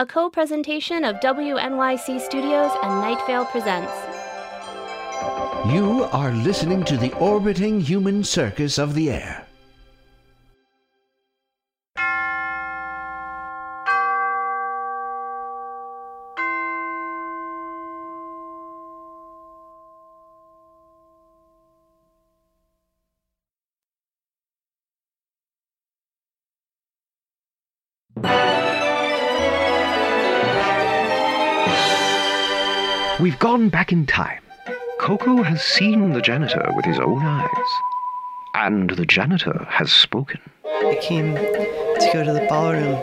a co presentation of WNYC Studios and Night Vale Presents. You are listening to the orbiting human circus of the air. We've gone back in time. Coco has seen the janitor with his own eyes. And the janitor has spoken. I came to go to the ballroom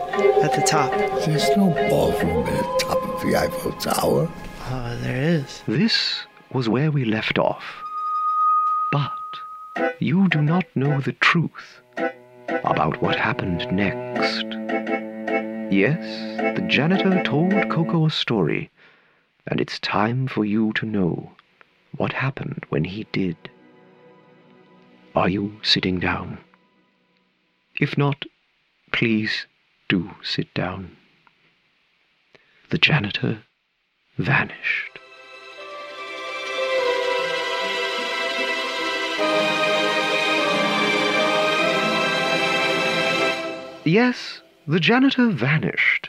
at the top. There's no ballroom at the top of the Eiffel Tower. Oh, there is. This was where we left off. But you do not know the truth about what happened next. Yes, the janitor told Coco a story, and it's time for you to know what happened when he did. Are you sitting down? If not, please do sit down. The janitor vanished. Yes, the janitor vanished.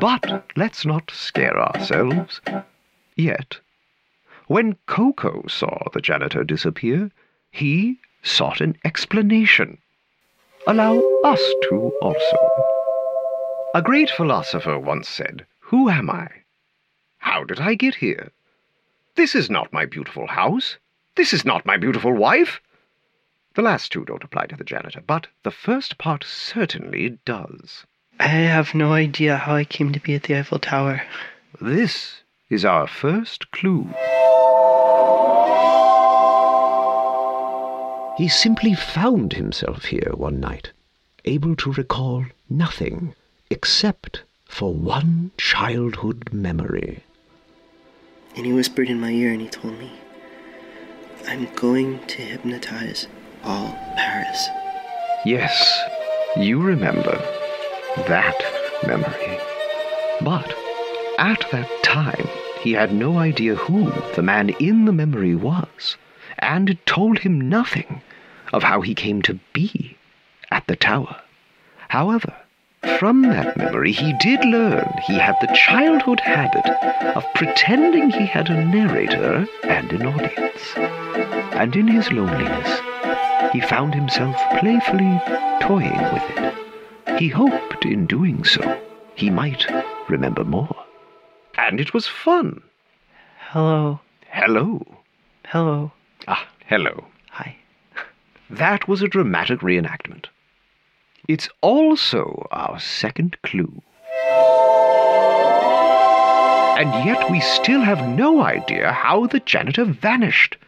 But let's not scare ourselves. Yet, when Coco saw the janitor disappear, he sought an explanation. Allow us to also. A great philosopher once said, Who am I? How did I get here? This is not my beautiful house. This is not my beautiful wife. The last two don't apply to the janitor, but the first part certainly does. I have no idea how I came to be at the Eiffel Tower. This is our first clue. He simply found himself here one night, able to recall nothing except for one childhood memory. And he whispered in my ear and he told me, I'm going to hypnotize all Paris. Yes, you remember that memory. But at that time, he had no idea who the man in the memory was, and it told him nothing of how he came to be at the tower. However, from that memory, he did learn he had the childhood habit of pretending he had a narrator and an audience. And in his loneliness, he found himself playfully toying with it. He hoped in doing so he might remember more. And it was fun. Hello. Hello. Hello. Ah, hello. Hi. That was a dramatic reenactment. It's also our second clue. And yet we still have no idea how the janitor vanished.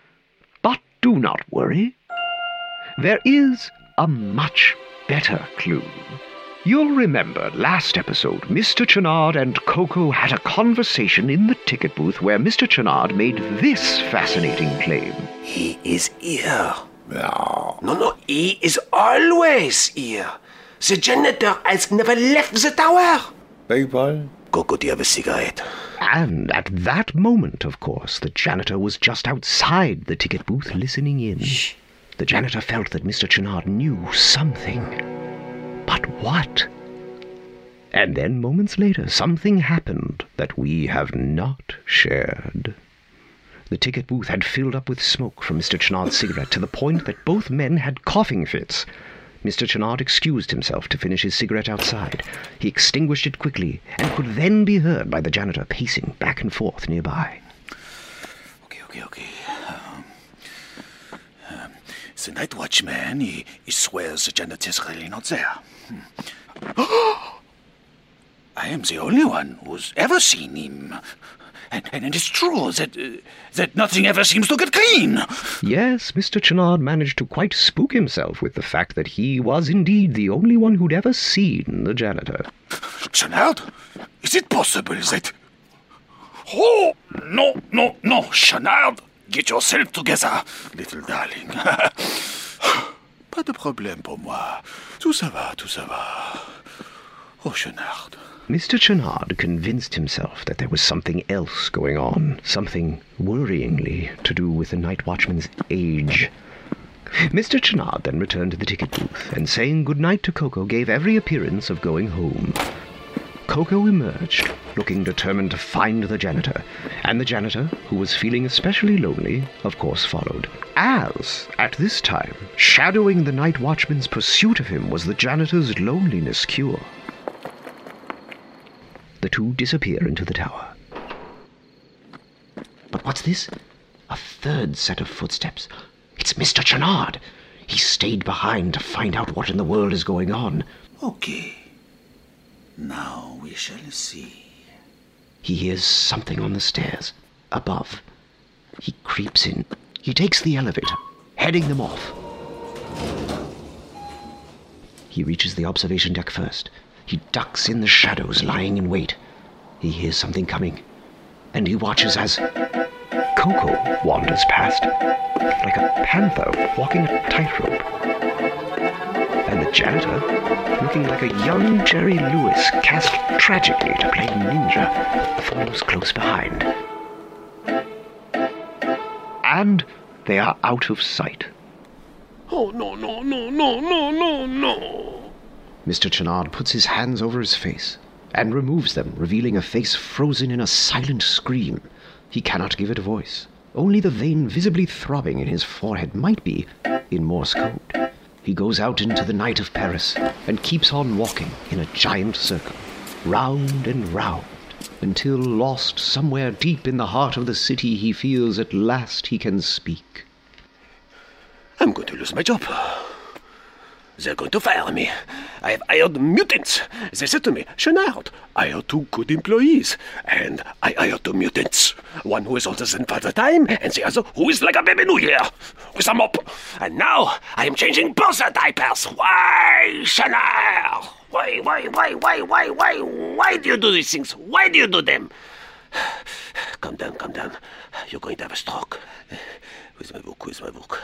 But do not worry. There is a much better clue. You'll remember last episode, Mr. Chenard and Coco had a conversation in the ticket booth where Mr. Chenard made this fascinating claim. He is here. No. No, no, he is always here. The janitor has never left the tower. People? Coco, do you have a cigarette? And at that moment, of course, the janitor was just outside the ticket booth listening in. Shh. The janitor felt that Mr. Chenard knew something. But what? And then, moments later, something happened that we have not shared. The ticket booth had filled up with smoke from Mr. Chenard's cigarette to the point that both men had coughing fits. Mr. Chenard excused himself to finish his cigarette outside. He extinguished it quickly and could then be heard by the janitor pacing back and forth nearby. Okay, okay, okay. The night watchman, he, he swears the janitor is really not there. Hmm. I am the only one who's ever seen him. And, and it is true that, uh, that nothing ever seems to get clean. Yes, Mr. Chenard managed to quite spook himself with the fact that he was indeed the only one who'd ever seen the janitor. Chenard, is it possible that... Oh, no, no, no, Chenard, get yourself together, little darling. Pas de problème pour moi. Tout ça va, tout ça va. Oh, Chenard, Mr. Chenard convinced himself that there was something else going on, something worryingly to do with the night watchman's age. Mr. Chenard then returned to the ticket booth, and saying good night to Coco, gave every appearance of going home. Coco emerged, looking determined to find the janitor, and the janitor, who was feeling especially lonely, of course followed. As, at this time, shadowing the night watchman's pursuit of him was the janitor's loneliness cure. The two disappear into the tower. But what's this? A third set of footsteps. It's Mr. Chenard. He stayed behind to find out what in the world is going on. Okay. Now we shall see. He hears something on the stairs, above. He creeps in. He takes the elevator, heading them off. He reaches the observation deck first. He ducks in the shadows, lying in wait. He hears something coming, and he watches as Coco wanders past, like a panther walking a tightrope. The janitor, looking like a young Jerry Lewis cast tragically to play ninja, follows close behind. And they are out of sight. Oh, no, no, no, no, no, no, no. Mr. Chenard puts his hands over his face and removes them, revealing a face frozen in a silent scream. He cannot give it a voice. Only the vein visibly throbbing in his forehead might be in Morse code. He goes out into the night of Paris and keeps on walking in a giant circle, round and round, until lost somewhere deep in the heart of the city, he feels at last he can speak. I'm going to lose my job. They're going to fire me. I have hired mutants. They said to me, Chenard, I hire two good employees. And I hired two mutants. One who is older than Father Time, and the other who is like a baby New Year, with a mop. And now I am changing both their diapers. Why, Chenard? Why, why, why, why, why, why, why do you do these things? Why do you do them? Calm down, calm down. You're going to have a stroke. Where's my book? Where's my book?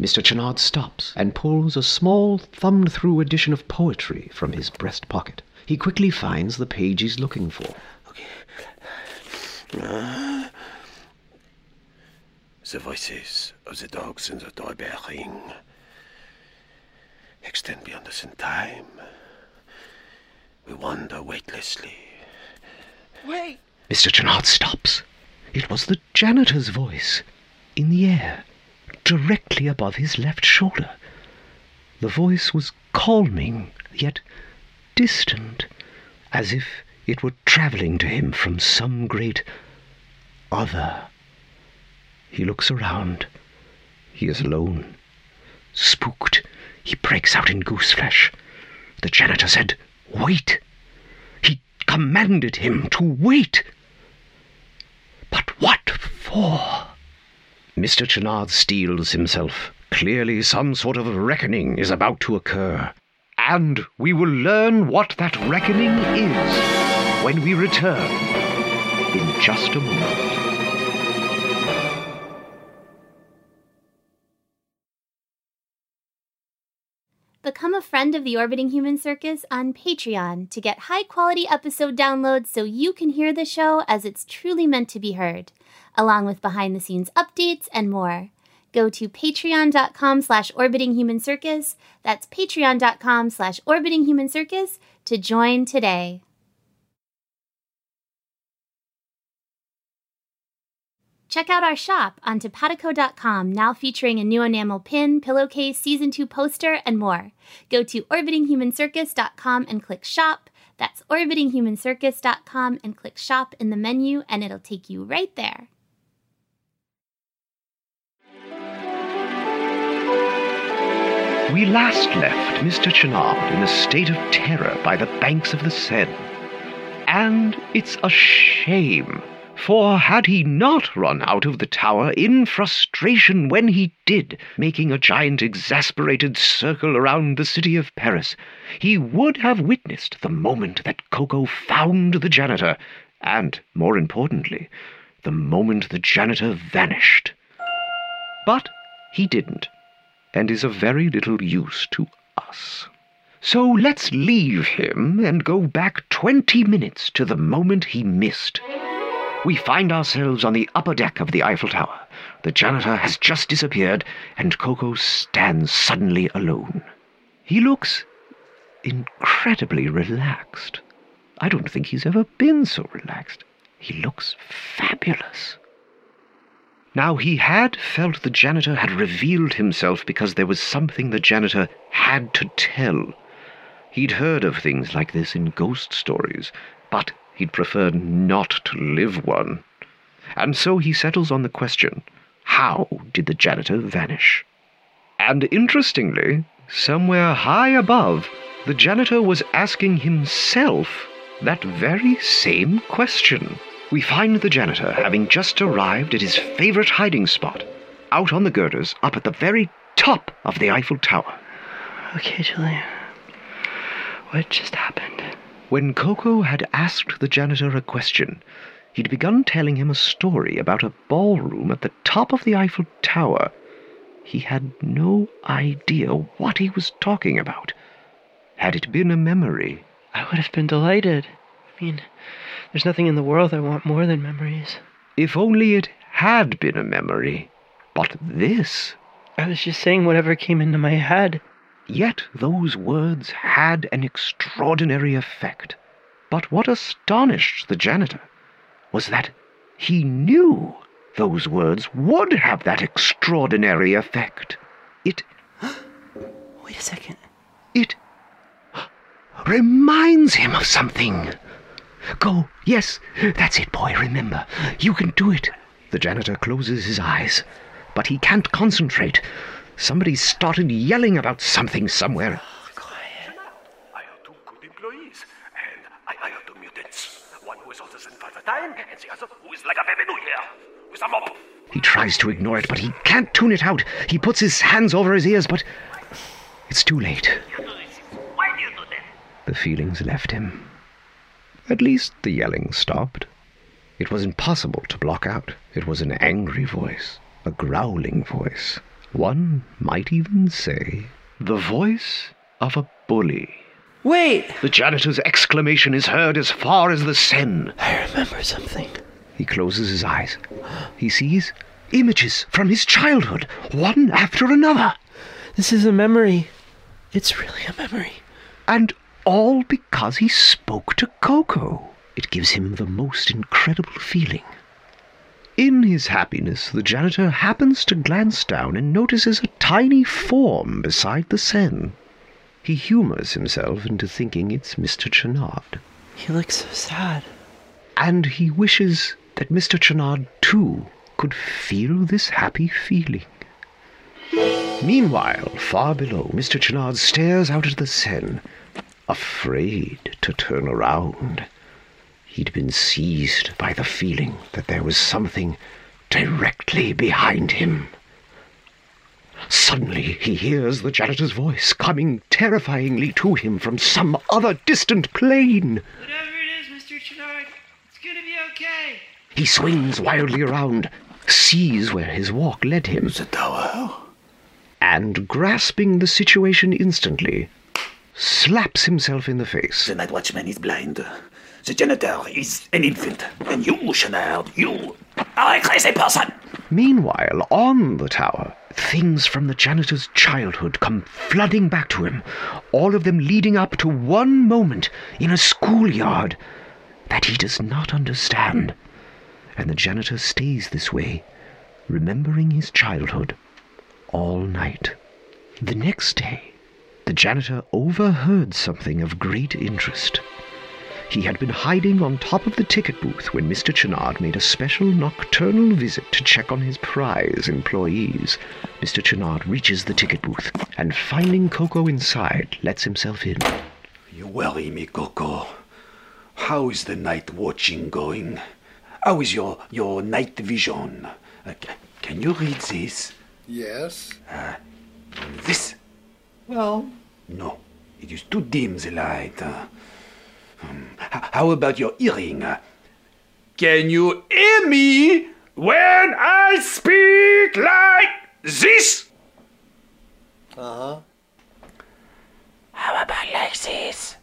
Mr. Chenard stops and pulls a small, thumbed through edition of poetry from his breast pocket. He quickly finds the page he's looking for. Okay. Uh, the voices of the dogs in the doorbell ring extend beyond us in time. We wander weightlessly. Wait! Mr. Chenard stops. It was the janitor's voice, in the air, directly above his left shoulder. The voice was calming, yet distant, as if it were travelling to him from some great other. He looks around. He is alone. Spooked, he breaks out in gooseflesh. The janitor said, Wait! He commanded him to wait! But what for? Mr. Chenard steels himself. Clearly, some sort of reckoning is about to occur. And we will learn what that reckoning is when we return in just a moment. Become a friend of the Orbiting Human Circus on Patreon to get high quality episode downloads so you can hear the show as it's truly meant to be heard, along with behind the scenes updates and more. Go to patreon.com slash orbitinghumancircus. That's patreon.com slash orbitinghumancircus to join today. Check out our shop on topatoco.com, now featuring a new enamel pin, pillowcase, season 2 poster, and more. Go to orbitinghumancircus.com and click shop. That's orbitinghumancircus.com and click shop in the menu, and it'll take you right there. We last left Mr. Chenard in a state of terror by the banks of the Seine. And it's a shame, for had he not run out of the tower in frustration when he did, making a giant exasperated circle around the city of Paris, he would have witnessed the moment that Coco found the janitor, and, more importantly, the moment the janitor vanished. But he didn't and is of very little use to us. So let's leave him and go back 20 minutes to the moment he missed. We find ourselves on the upper deck of the Eiffel Tower. The janitor has just disappeared, and Coco stands suddenly alone. He looks incredibly relaxed. I don't think he's ever been so relaxed. He looks fabulous. Now, he had felt the janitor had revealed himself because there was something the janitor had to tell. He'd heard of things like this in ghost stories, but he'd preferred not to live one. And so he settles on the question how did the janitor vanish? And interestingly, somewhere high above, the janitor was asking himself that very same question. We find the janitor having just arrived at his favorite hiding spot, out on the girders, up at the very top of the Eiffel Tower. Okay, Julian. What just happened? When Coco had asked the janitor a question, he'd begun telling him a story about a ballroom at the top of the Eiffel Tower. He had no idea what he was talking about. Had it been a memory? I would have been delighted. I mean, there's nothing in the world I want more than memories. If only it had been a memory. But this. I was just saying whatever came into my head. Yet those words had an extraordinary effect. But what astonished the janitor was that he knew those words would have that extraordinary effect. It. Wait a second. It reminds him of something. Go, yes, that's it, boy, remember. You can do it. The janitor closes his eyes, but he can't concentrate. Somebody started yelling about something somewhere. Oh, I have two good employees, and I hire two mutants. One who is older than Father Time, and the other who is like a baby new year, with a mop. He tries to ignore it, but he can't tune it out. He puts his hands over his ears, but it's too late. Why do you do that? The feelings left him. At least the yelling stopped. It was impossible to block out. It was an angry voice, a growling voice. One might even say the voice of a bully. Wait! The janitor's exclamation is heard as far as the Seine. I remember something. He closes his eyes. He sees images from his childhood, one after another. This is a memory. It's really a memory. And all because he spoke to Coco. It gives him the most incredible feeling. In his happiness, the janitor happens to glance down and notices a tiny form beside the Seine. He humors himself into thinking it's Mr. Chenard. He looks so sad. And he wishes that Mr. Chenard, too, could feel this happy feeling. Meanwhile, far below, Mr. Chenard stares out at the Seine, afraid to turn around. He'd been seized by the feeling that there was something directly behind him. Suddenly, he hears the janitor's voice coming terrifyingly to him from some other distant plane. Whatever it is, Mr. Chenard, it's gonna be okay. He swings wildly around, sees where his walk led him, The tower. and grasping the situation instantly, slaps himself in the face. The night watchman is blind. The janitor is an infant. And you, Chenard, you are a crazy person. Meanwhile, on the tower, things from the janitor's childhood come flooding back to him, all of them leading up to one moment in a schoolyard that he does not understand. And the janitor stays this way, remembering his childhood all night. The next day, the janitor overheard something of great interest. He had been hiding on top of the ticket booth when Mr. Chenard made a special nocturnal visit to check on his prize employees. Mr. Chenard reaches the ticket booth and, finding Coco inside, lets himself in. You worry me, Coco. How is the night watching going? How is your, your night vision? Uh, can you read this? Yes? This? Well, no. It is too dim, the light. Uh. How about your hearing? Uh, Can you hear me when I speak like this? Uh huh. How about like this?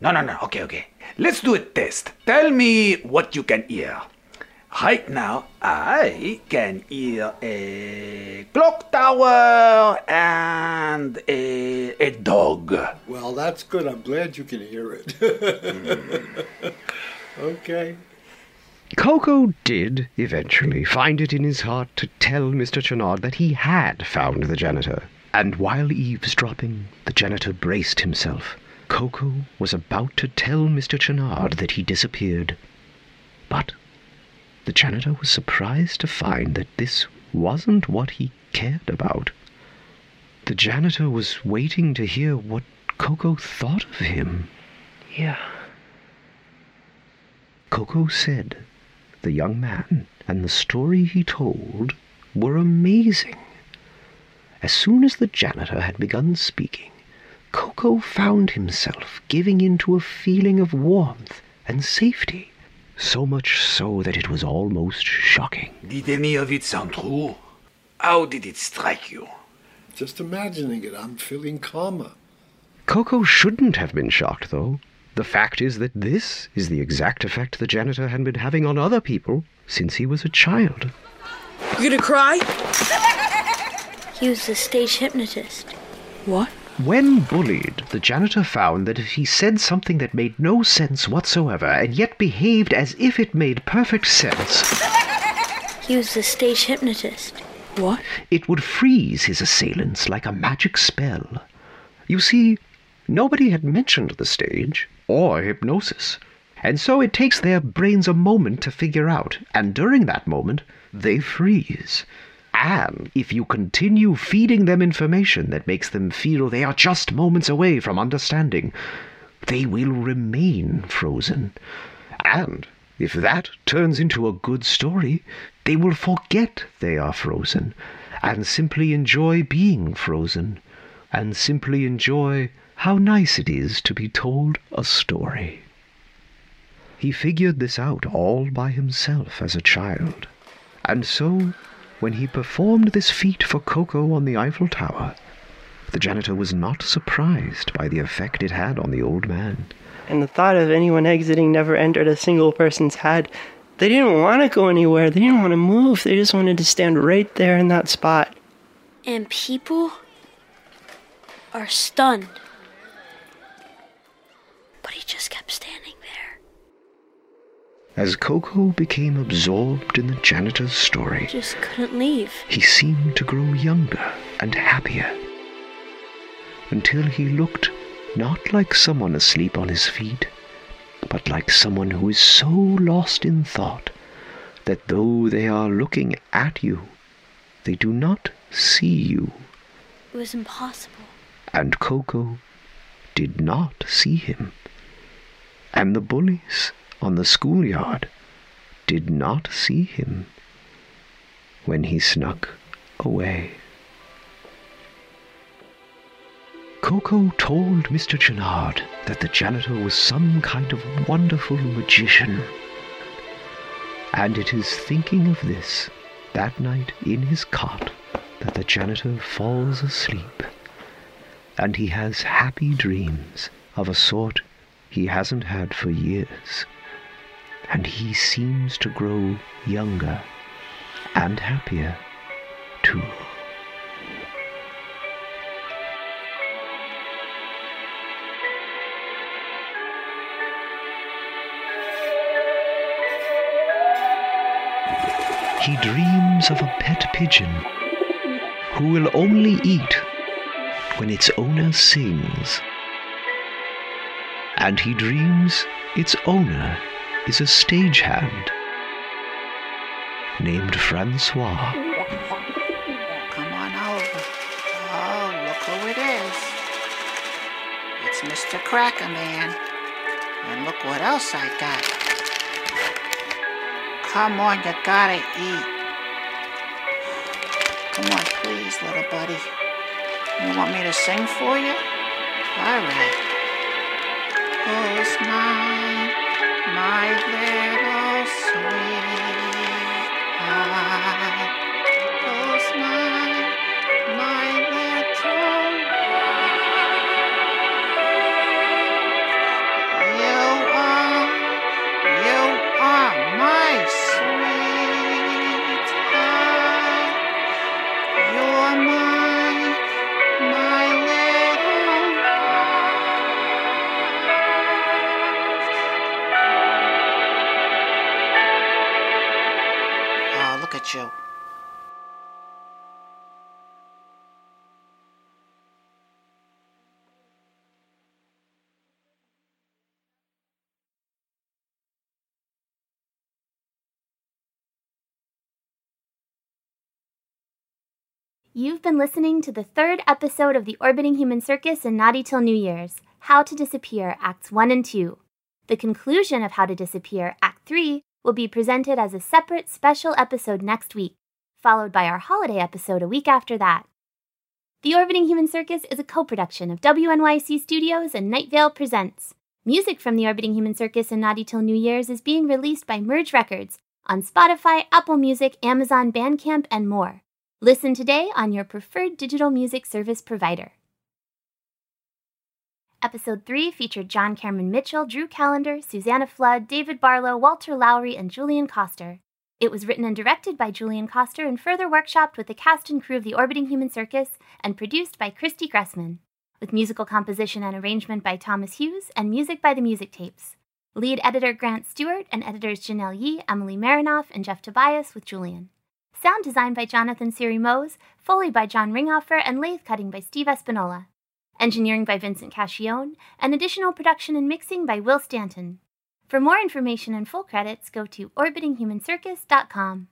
No, no, no. Okay, okay. Let's do a test. Tell me what you can hear. Right now, I can hear a clock tower and a, a dog. Well, that's good. I'm glad you can hear it. okay. Coco did eventually find it in his heart to tell Mr. Chenard that he had found the janitor. And while eavesdropping, the janitor braced himself. Coco was about to tell Mr. Chenard that he disappeared. But the janitor was surprised to find that this wasn't what he cared about. The janitor was waiting to hear what Coco thought of him. Yeah. Coco said the young man and the story he told were amazing. As soon as the janitor had begun speaking, Coco found himself giving into a feeling of warmth and safety, so much so that it was almost shocking. Did any of it sound true? How did it strike you? Just imagining it, I'm feeling calmer. Coco shouldn't have been shocked, though. The fact is that this is the exact effect the janitor had been having on other people since he was a child. You gonna cry? He was a stage hypnotist. What? When bullied, the janitor found that if he said something that made no sense whatsoever and yet behaved as if it made perfect sense, He was a stage hypnotist. What? it would freeze his assailants like a magic spell. You see, nobody had mentioned the stage or hypnosis, and so it takes their brains a moment to figure out, and during that moment, they freeze. And if you continue feeding them information that makes them feel they are just moments away from understanding, they will remain frozen. And if that turns into a good story, they will forget they are frozen and simply enjoy being frozen and simply enjoy how nice it is to be told a story. He figured this out all by himself as a child, and so when he performed this feat for Coco on the Eiffel Tower, the janitor was not surprised by the effect it had on the old man. And the thought of anyone exiting never entered a single person's head. They didn't want to go anywhere. They didn't want to move. They just wanted to stand right there in that spot. And people are stunned. But he just kept standing there. As Coco became absorbed in the janitor's story, Just couldn't leave. he seemed to grow younger and happier until he looked not like someone asleep on his feet, but like someone who is so lost in thought that though they are looking at you, they do not see you. It was impossible. And Coco did not see him. And the bullies on the schoolyard did not see him when he snuck away. Coco told Mr. Chenard that the janitor was some kind of wonderful magician. And it is thinking of this that night in his cot that the janitor falls asleep. And he has happy dreams of a sort he hasn't had for years. And he seems to grow younger and happier too. He dreams of a pet pigeon who will only eat when its owner sings. And he dreams its owner is a stagehand named Francois. Come on over. Oh, look who it is. It's Mr. Cracker Man. And look what else I got. Come on, you gotta eat. Come on, please, little buddy. You want me to sing for you? All right. Who's mine, my little sweetheart? You've been listening to the third episode of the Orbiting Human Circus in Naughty Till New Year's How to Disappear, Acts 1 and 2. The conclusion of How to Disappear, Act 3, will be presented as a separate special episode next week, followed by our holiday episode a week after that. The Orbiting Human Circus is a co production of WNYC Studios and Night Vale Presents. Music from the Orbiting Human Circus and Naughty Till New Year's is being released by Merge Records on Spotify, Apple Music, Amazon, Bandcamp, and more. Listen today on your preferred digital music service provider. Episode 3 featured John Cameron Mitchell, Drew Callander, Susannah Flood, David Barlow, Walter Lowery, and Julian Koster. It was written and directed by Julian Koster and further workshopped with the cast and crew of the Orbiting Human Circus and produced by Christy Gressman, with musical composition and arrangement by Thomas Hughes and music by the Music Tapes. Lead editor Grant Stewart and editors Janelle Yee, Emily Marinoff, and Jeff Tobias with Julian. Sound design by Jonathan Siri Mose, Foley by John Ringhofer, and lathe cutting by Steve Espinola. Engineering by Vincent Cascione, and additional production and mixing by Will Stanton. For more information and full credits, go to orbitinghumancircus.com.